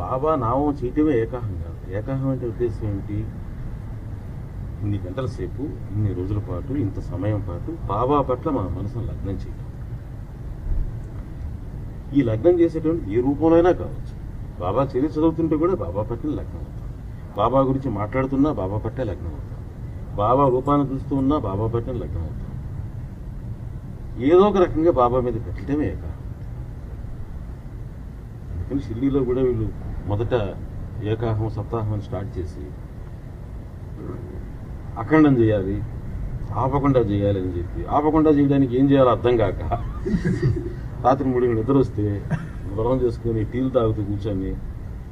బాబా నామం చేయటమే ఏకాహం కాదు ఏకాహం అంటే ఉద్దేశం ఏంటి ఇన్ని గంటల సేపు ఇన్ని రోజుల పాటు ఇంత సమయం పాటు బాబా పట్ల మన మనసును లగ్నం చేయటం. ఈ లగ్నం చేసేటువంటి ఏ రూపంలో అయినా కావచ్చు. బాబా చరిత్ర చదువుతుంటే కూడా బాబా పట్ల లగ్నం అవుతాం. బాబా గురించి మాట్లాడుతున్నా బాబా పట్టే లగ్నం అవుతాం. బాబా రూపాన్ని చూస్తూ ఉన్నా బాబా పట్టిన లగ్నం అవుతాం. ఏదో ఒక రకంగా బాబా మీద పెట్టడమే కాదు అందుకని షిర్డీలో కూడా వీళ్ళు మొదట ఏకాహం సప్తాహం స్టార్ట్ చేసి అఖండం చేయాలి ఆపకుండా చేయాలి అని చెప్పి. ఆపకుండా చేయడానికి ఏం చేయాలో అర్థం కాక రాత్రి మూడు నిద్ర వస్తే గొడవ చేసుకుని టీలు తాగుతూ కూర్చొని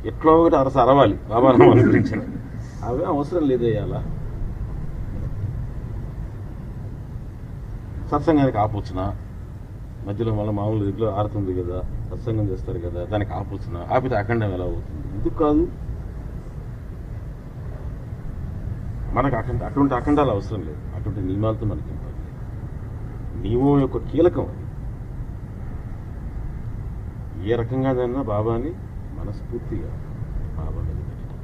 ఎట్లా ఒకటి అరస అరవాలి బాబా గురించి అవే అవసరం లేదయ్యాలా సత్సంగానికి ఆపొచ్చునా? మధ్యలో మళ్ళీ మామూలు ఇంట్లో ఆరుతుంది కదా సత్సంగం చేస్తారు కదా దానికి ఆపొచ్చునా? ఆపితే అఖండం ఎలా అవుతుంది? ఎందుకు కాదు? మనకు అఖండ అటువంటి అఖండాలు అవసరం లేదు. అటువంటి నియమాలతో మనకి నియమం యొక్క కీలకం అది. ఏ రకంగానైనా బాబాని మనస్ఫూర్తిగా బాబా మీద పెట్టడం.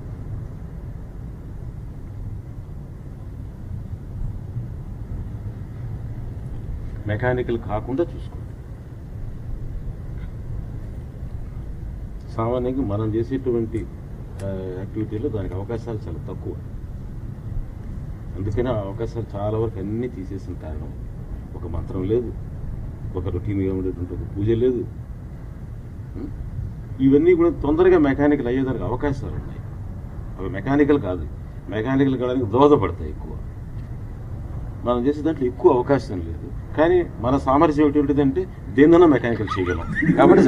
మెకానికల్ కాకుండా చూసుకోండి. సామాన్యంగా మనం చేసేటువంటి యాక్టివిటీలో దానికి అవకాశాలు చాలా తక్కువ. అందుకని ఆ అవకాశాలు చాలా వరకు అన్నీ తీసేసిన కారణం ఒక మంత్రం లేదు ఒక రొటీన్గా ఉండేటువంటి ఒక పూజ లేదు. ఇవన్నీ కూడా తొందరగా మెకానికల్ అయ్యేదానికి అవకాశాలు ఉన్నాయి. అవి మెకానికల్ కాదు. మెకానికల్ కావడానికి దోహదపడతాయి ఎక్కువ. మనం చేసే దాంట్లో ఎక్కువ అవకాశం లేదు. కానీ మన సామర్థ్యం ఎటువంటిదంటే దేన్నైనా మెకానికల్ చేయగలం. కాబట్టి